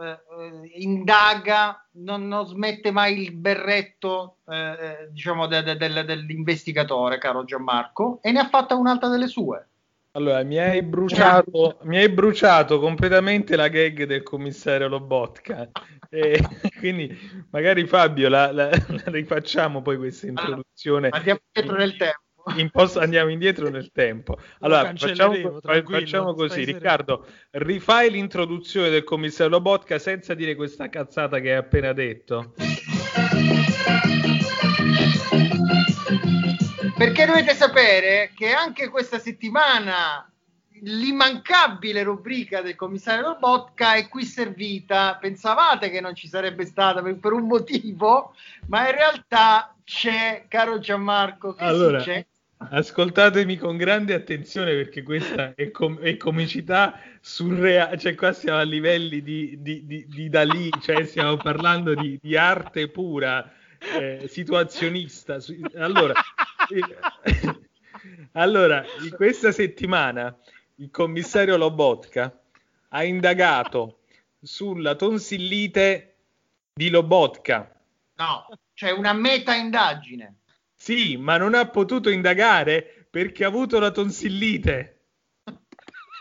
eh, eh, indaga, non, non smette mai il berretto, eh, eh, diciamo, de- de- del- dell'investigatore, caro Gianmarco, e ne ha fatta un'altra delle sue. Allora, mi hai bruciato, mi hai bruciato completamente la gag del commissario Lobotka. E quindi magari Fabio la, la- la rifacciamo poi questa introduzione. Andiamo dietro nel tempo. In post- andiamo indietro nel tempo. Allora, facciamo, facciamo così. Riccardo, rifai l'introduzione del commissario Lobotka senza dire questa cazzata che hai appena detto. Perché dovete sapere che anche questa settimana l'immancabile rubrica del commissario Lobotka è qui servita. Pensavate che non ci sarebbe stata per, per un motivo, ma in realtà c'è, caro Gianmarco, che Allora, c'è. Ascoltatemi con grande attenzione perché questa è, com- è comicità surreale, cioè qua siamo a livelli di, di, di, di Dalì, cioè stiamo parlando di, di arte pura, eh, situazionista. Allora, allora, in questa settimana il commissario Lobotka ha indagato sulla tonsillite di Lobotka. No, c'è una meta indagine. Sì, ma non ha potuto indagare perché ha avuto la tonsillite.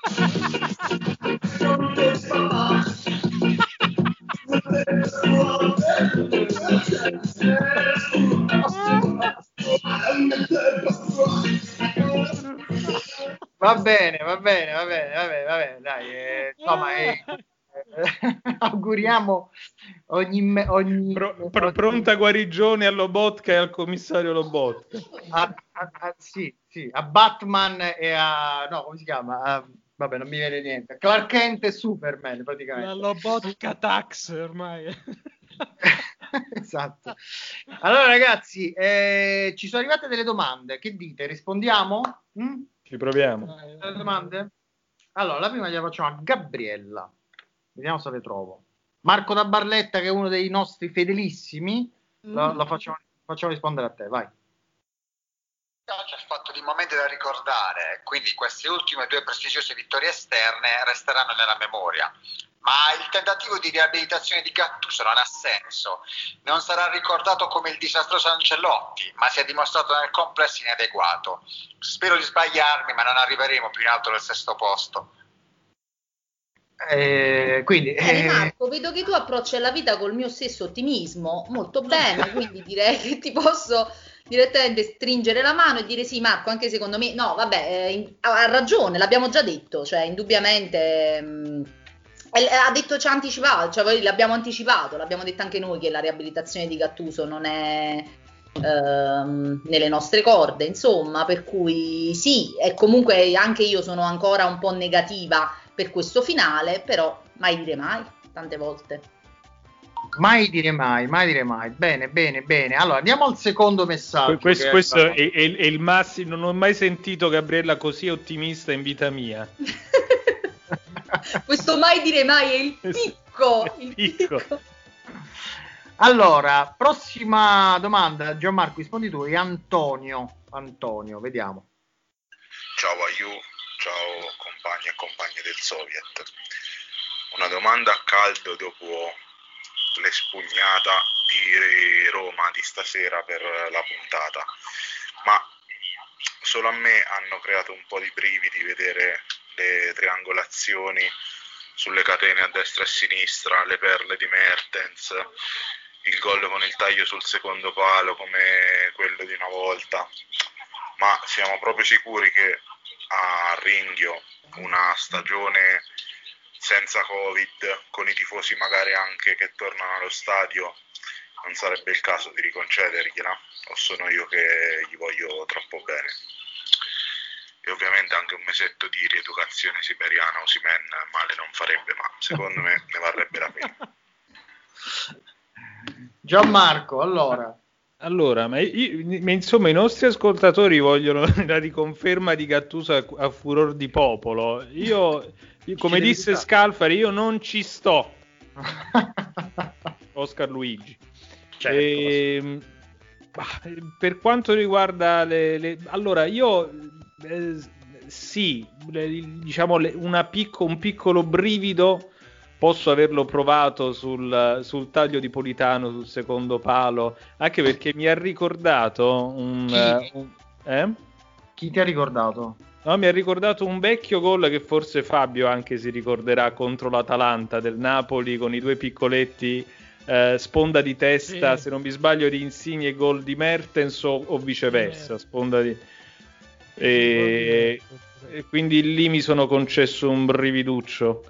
Va bene, va bene, va bene, va bene, va bene, dai, eh, insomma, eh, eh, auguriamo ogni, me- ogni Pro- pro- pronta guarigione a Lobotka e al commissario Lobotka. a, a- a- sì, sì, a Batman e a no, come si chiama? A- vabbè, non mi viene niente. Clark Kent e Superman, praticamente. La Lobotka Tax ormai. esatto. Allora, ragazzi, eh, ci sono arrivate delle domande. Che dite? Rispondiamo? Mm? Ci proviamo. Delle domande? Allora, la prima gliela facciamo a Gabriella. Vediamo se le trovo. Marco da Barletta, che è uno dei nostri fedelissimi, lo, lo facciamo, facciamo rispondere a te, vai. Di momenti da ricordare, quindi queste ultime due prestigiose vittorie esterne resteranno nella memoria. Ma il tentativo di riabilitazione di Gattuso non ha senso. Non sarà ricordato come il disastroso Ancelotti, ma si è dimostrato nel complesso inadeguato. Spero di sbagliarmi, ma non arriveremo più in alto del sesto posto. Eh, quindi, Bene, eh, Marco, vedo che tu approcci alla vita col mio stesso ottimismo molto bene, quindi direi che ti posso direttamente stringere la mano e dire sì, Marco, anche secondo me, no, vabbè, eh, ha ragione, l'abbiamo già detto, cioè indubbiamente mh, eh, ha detto, ci ha anticipato, cioè l'abbiamo anticipato, l'abbiamo detto anche noi che la riabilitazione di Gattuso non è ehm, nelle nostre corde, insomma, per cui sì, e comunque anche io sono ancora un po' negativa per questo finale, però mai dire mai, tante volte. Mai dire mai, mai dire mai. Bene, bene, bene. Allora, andiamo al secondo messaggio. Que- questo che è questo stato- è, è- è il massimo. Non ho mai sentito Gabriella così ottimista in vita mia. Questo mai dire mai è il picco. Il Picco. picco. Allora, prossima domanda, Gianmarco, rispondi tu, è Antonio. Antonio, vediamo. Ciao Aiu, ciao compagni e compagne del Soviet. Una domanda a caldo dopo l'espugnata di Roma di stasera per la puntata. Ma solo a me hanno creato un po' di brividi vedere le triangolazioni sulle catene a destra e a sinistra, le perle di Mertens, il gol con il taglio sul secondo palo come quello di una volta. Ma siamo proprio sicuri che a Ringhio una stagione senza Covid, con i tifosi magari anche che tornano allo stadio, non sarebbe il caso di riconcedergliela? O sono io che gli voglio troppo bene? E ovviamente anche un mesetto di rieducazione siberiana a Osimen male non farebbe, ma secondo me ne varrebbe la pena. Gianmarco, allora. Allora, ma, io- ma insomma i nostri ascoltatori vogliono la riconferma di Gattuso a, a furor di popolo. Io, io, come disse. Scalfari, io non ci sto. Oscar Luigi. Certo. Ehm, bah, per quanto riguarda le, le- allora io eh, sì, le- diciamo le- una picco- un piccolo brivido posso averlo provato sul, sul taglio di Politano sul secondo palo, anche perché mi ha ricordato un, Chi? eh, un- eh? Chi ti ha ricordato? No, mi ha ricordato un vecchio gol che forse Fabio anche si ricorderà contro l'Atalanta del Napoli con i due piccoletti eh, sponda di testa, Sì. se non mi sbaglio, di Insigne e gol di Mertens o, o viceversa, sponda di... E, e quindi lì mi sono concesso un brividuccio.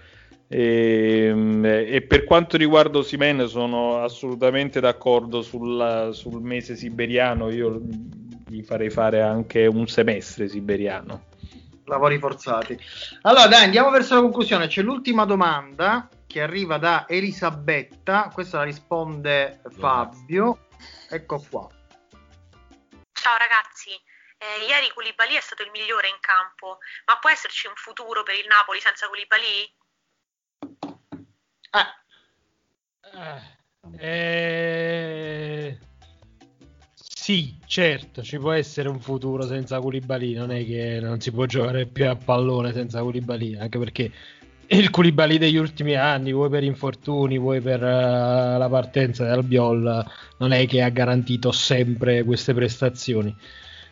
E, e per quanto riguarda Osimen sono assolutamente d'accordo sul, sul mese siberiano, io gli farei fare anche un semestre siberiano. Lavori forzati. Allora, dai, andiamo verso la conclusione. C'è l'ultima domanda che arriva da Elisabetta. Questa la risponde Fabio. Ecco qua. Ciao ragazzi, eh, ieri Koulibaly è stato il migliore in campo, ma può esserci un futuro per il Napoli senza Koulibaly? Eh, Sì, certo, ci può essere un futuro senza Koulibaly, non è che non si può giocare più a pallone senza Koulibaly, anche perché il Koulibaly degli ultimi anni, vuoi per infortuni, vuoi per eh, la partenza del Albiol, non è che ha garantito sempre queste prestazioni.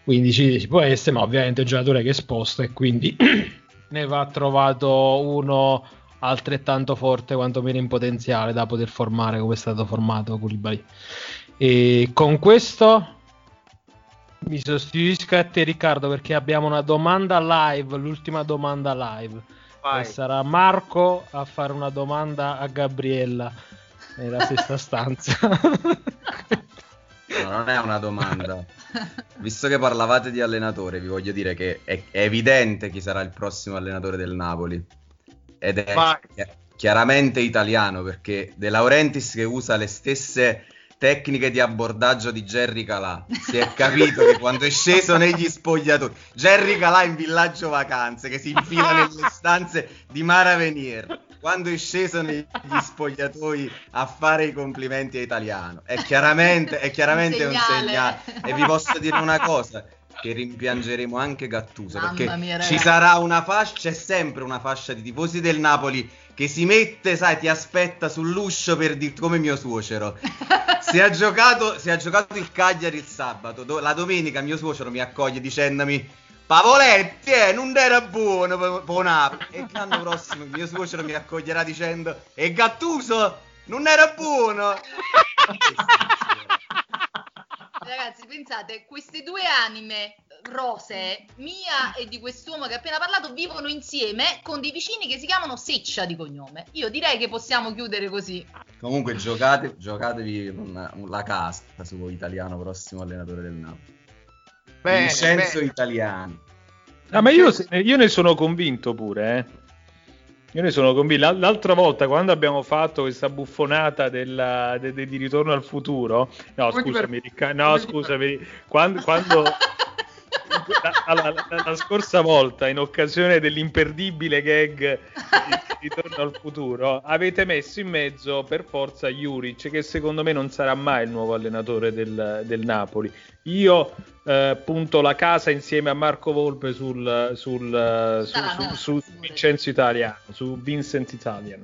quindi ci, ci può essere, ma ovviamente è un giocatore che è esposto e quindi ne va trovato uno altrettanto forte quantomeno in potenziale da poter formare come è stato formato Koulibaly. E con questo mi sostituisco a te Riccardo perché abbiamo una domanda live, l'ultima domanda live. E sarà Marco a fare una domanda a Gabriella nella stessa stanza. No, non è una domanda. Visto che parlavate di allenatore, vi voglio dire che è, è evidente chi sarà il prossimo allenatore del Napoli. Ed è chi- chiaramente italiano, perché De Laurentiis che usa le stesse tecniche di abbordaggio di Jerry Calà. Si è capito che quando è sceso negli spogliatoi, Jerry Calà in villaggio vacanze, che si infila nelle stanze di Mara Venier. Quando è sceso negli spogliatoi a fare i complimenti a italiano, è chiaramente, è chiaramente un segnale. segnale. E vi posso dire una cosa: che rimpiangeremo anche Gattuso Mamma perché mia, ci sarà una fascia, c'è sempre una fascia di tifosi del Napoli che si mette, sai, ti aspetta sull'uscio per dire come mio suocero. Si è giocato, si è giocato il Cagliari il sabato, do- la domenica mio suocero mi accoglie dicendomi Pavoletti, eh, non era buono per. E l'anno prossimo mio suocero mi accoglierà dicendo E Gattuso non era buono. Ragazzi, pensate, queste due anime rose, mia e di quest'uomo che ha appena parlato, vivono insieme con dei vicini che si chiamano Seccia di cognome. Io direi che possiamo chiudere così. Comunque giocate, giocatevi con la casta su italiano prossimo allenatore del Napoli. Bene, Vincenzo bene. Italiani. Ah, ma io, io ne sono convinto pure, eh. Io ne sono convinto. L'al- L'altra volta, quando abbiamo fatto questa buffonata della- de- de- di ritorno al futuro, no, scusami, Ricca- no, scusami, quando, quando- la, la- la scorsa volta, in occasione dell'imperdibile gag di Ritorno al futuro, avete messo in mezzo per forza Juric, che secondo me non sarà mai il nuovo allenatore del, del Napoli. Io eh, punto la casa insieme a Marco Volpe sul, sul, eh, su, Sarà su- su figurati. Vincenzo Italiano, su Vincent Italian.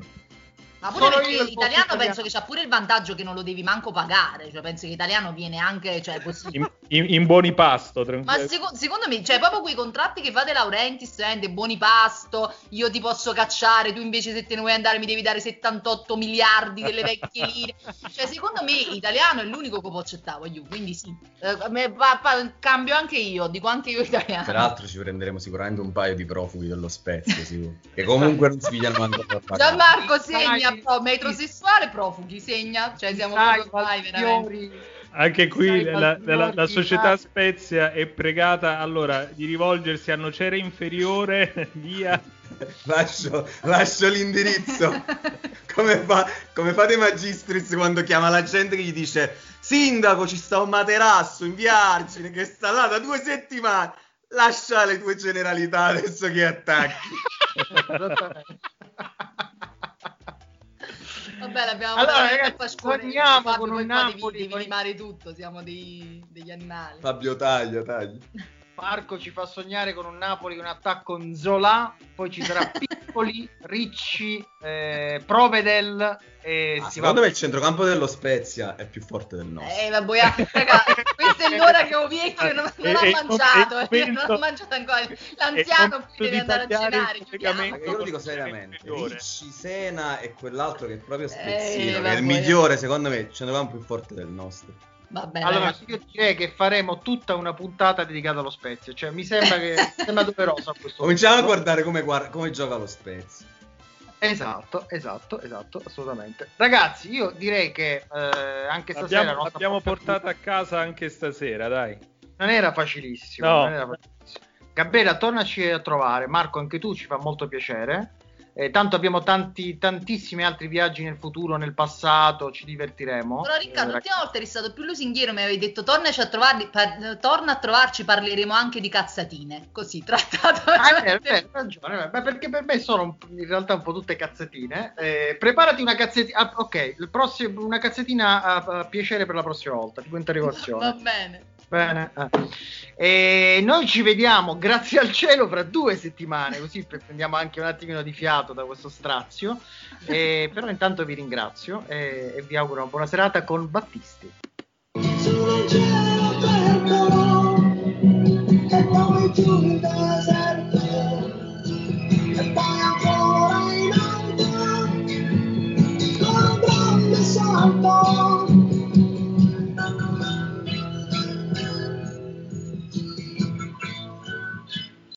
Ma pure Sono perché l'italiano penso italiano. che c'ha pure il vantaggio che non lo devi manco pagare, cioè penso che italiano viene anche, cioè così. In, in- buoni pasto, Ma tranquillo. seco- secondo me, cioè, proprio quei contratti che fate Laurentiis, eh, dei buoni pasto, io ti posso cacciare, tu invece se te ne vuoi andare mi devi dare 78 miliardi delle vecchie lire. Cioè, secondo me, italiano è l'unico che può accettare, voglio, quindi sì. Eh, me va- fa- cambio anche io, dico anche io italiano. Peraltro ci prenderemo sicuramente un paio di profughi dello Spezia, sicuro. che comunque non si pigliano manco a fare. Gianmarco segna, pro, metrosessuale, profughi, segna, cioè siamo Sai, proprio ormai veramente. Anche qui la, la- la- società. Spezia è pregata allora di rivolgersi a Nocera Inferiore via Lascio, lascio l'indirizzo. Come, fa, come fate Magistris quando chiama la gente che gli dice Sindaco, ci sta un materasso in via Argine che sta là da due settimane. Lascia le tue generalità adesso che attacchi. Vabbè, l'abbiamo Allora, ragazzi, torniamo Fabio, con un devi- Napoli, devi con- rimare tutto, siamo dei- degli animali. Fabio taglia, taglia. Marco ci fa sognare con un Napoli con attacco in Zola, poi ci sarà Piccoli, Ricci, eh, Provedel e Ah, si secondo va- me il centrocampo dello Spezia è più forte del nostro. Eh, vabbè, raga, questa è l'ora che Oviedo non, non E- ha e- mangiato, e- eh, non ha mangiato ancora. L'anziano qui deve di andare a cenare. Ma io lo dico seriamente. Ricci, Sena e quell'altro che è proprio Eh, spezzino, che è il migliore secondo me, il centrocampo più forte del nostro. Vabbè, Allora, ragazzi. io direi che faremo tutta una puntata dedicata allo Spezia, cioè mi sembra che sembra doveroso a questo Cominciamo a punto. guardare come, guarda- come gioca lo Spezia. Esatto, esatto, esatto, assolutamente. Ragazzi, io direi che eh, anche stasera l'abbiamo podcast portata a casa anche stasera, dai. non era facilissimo, No. non era facilissimo. Gabriele, tornaci a trovare. Marco, anche tu ci fa molto piacere. Eh, tanto abbiamo tanti, tantissimi altri viaggi nel futuro, nel passato, ci divertiremo. Però Riccardo, Eh, l'ultima volta eri stato più lusinghiero, mi avevi detto tornaci a trovarli, par- torna a trovarci, parleremo anche di cazzatine. Così, trattato. Ah, è vero, hai ragione, ma perché per me sono un- in realtà un po' tutte cazzettine. Eh, preparati una cazzettina. ah, ok, il prossimo- una cazzettina a, a piacere per la prossima volta, tipo Va interrogazione. bene. Bene. Eh. E noi ci vediamo, grazie al cielo, fra due settimane, così prendiamo anche un attimino di fiato da questo strazio. E, però intanto vi ringrazio e, e, vi auguro una buona serata con Battisti. Sono cielo aperto, e poi giù in deserto, e poi ancora in alto, con grande salto.